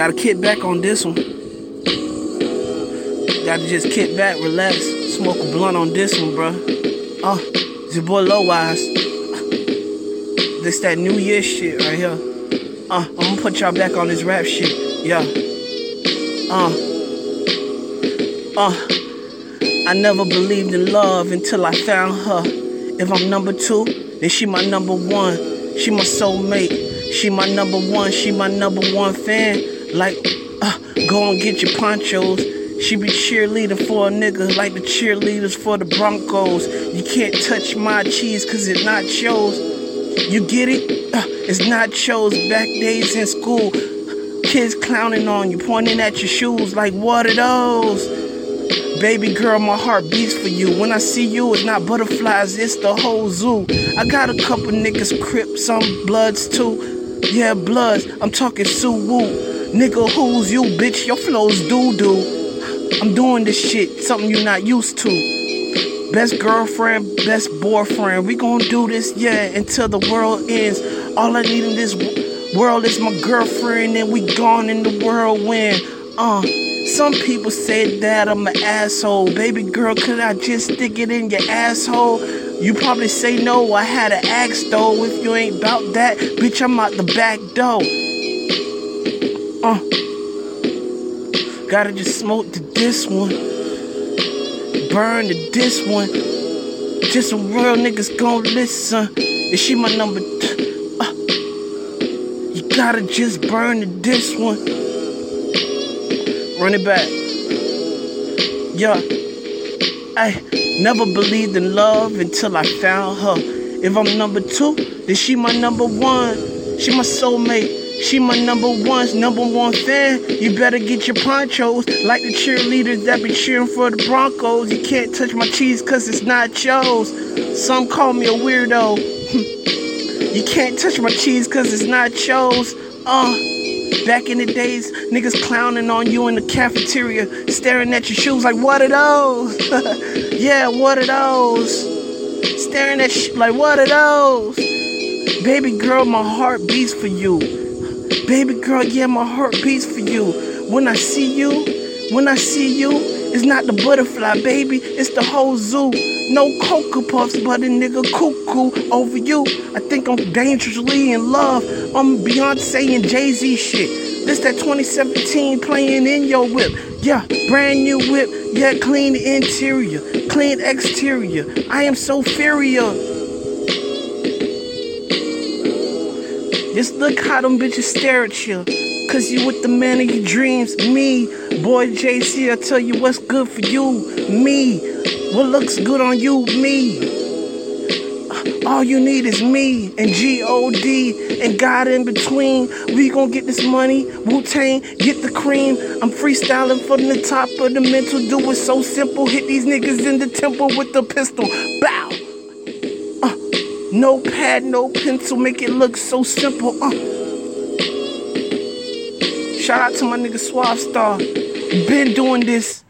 Gotta kick back on this one. Gotta just kick back, relax, smoke a blunt on this one, bro. Uh, it's your boy Low Eyes. This that New Year shit right here. Uh, I'm gonna put y'all back on this rap shit. Yeah. Uh. Uh. I never believed in love until I found her. If I'm number two, then she my number one. She my soulmate. She my number one. She my number one fan. Like, uh, go and get your ponchos. She be cheerleading for a nigga like the cheerleaders for the Broncos. You can't touch my cheese cause it's not yours. You get it? Uh, it's not shows back days in school. Kids clowning on you, pointing at your shoes like, what are those? Baby girl, my heart beats for you. When I see you, it's not butterflies, it's the whole zoo. I got a couple niggas, crips, some bloods too. Yeah, bloods, I'm talking Sue Woo. Nigga, who's you, bitch? Your flow's doo doo. I'm doing this shit, something you're not used to. Best girlfriend, best boyfriend. We gonna do this, yeah, until the world ends. All I need in this world is my girlfriend, and we gone in the whirlwind. Uh, some people say that I'm an asshole. Baby girl, could I just stick it in your asshole? You probably say no, I had an axe though. If you ain't about that, bitch, I'm out the back door. Uh, gotta just smoke to this one, burn to this one. Just some real niggas gon' listen. Is she my number? Uh, you gotta just burn to this one. Run it back. Yeah. I never believed in love until I found her. If I'm number two, then she my number one. She my soulmate. She my number one, number one fan. You better get your ponchos like the cheerleaders that be cheering for the Broncos. You can't touch my cheese cause it's not yours. Some call me a weirdo. you can't touch my cheese cause it's not yours. Uh, back in the days, niggas clowning on you in the cafeteria, staring at your shoes like, what are those? yeah, what are those? Staring at sh- like, what are those? Baby girl, my heart beats for you. Baby girl, yeah, my heart beats for you. When I see you, when I see you, it's not the butterfly, baby, it's the whole zoo. No cocoa puffs, but a nigga cuckoo over you. I think I'm dangerously in love. I'm Beyonce and Jay Z shit. This that 2017 playing in your whip. Yeah, brand new whip. Yeah, clean interior, clean exterior. I am so furious. Just look how them bitches stare at you. Cause you with the man of your dreams. Me, boy JC, I tell you what's good for you. Me, what looks good on you. Me. All you need is me and G-O-D and God in between. We gonna get this money, Wu-Tang, get the cream. I'm freestyling from the top of the mental. Do it so simple. Hit these niggas in the temple with the pistol. Bow. No pad, no pencil, make it look so simple. Uh. Shout out to my nigga Suave Star. Been doing this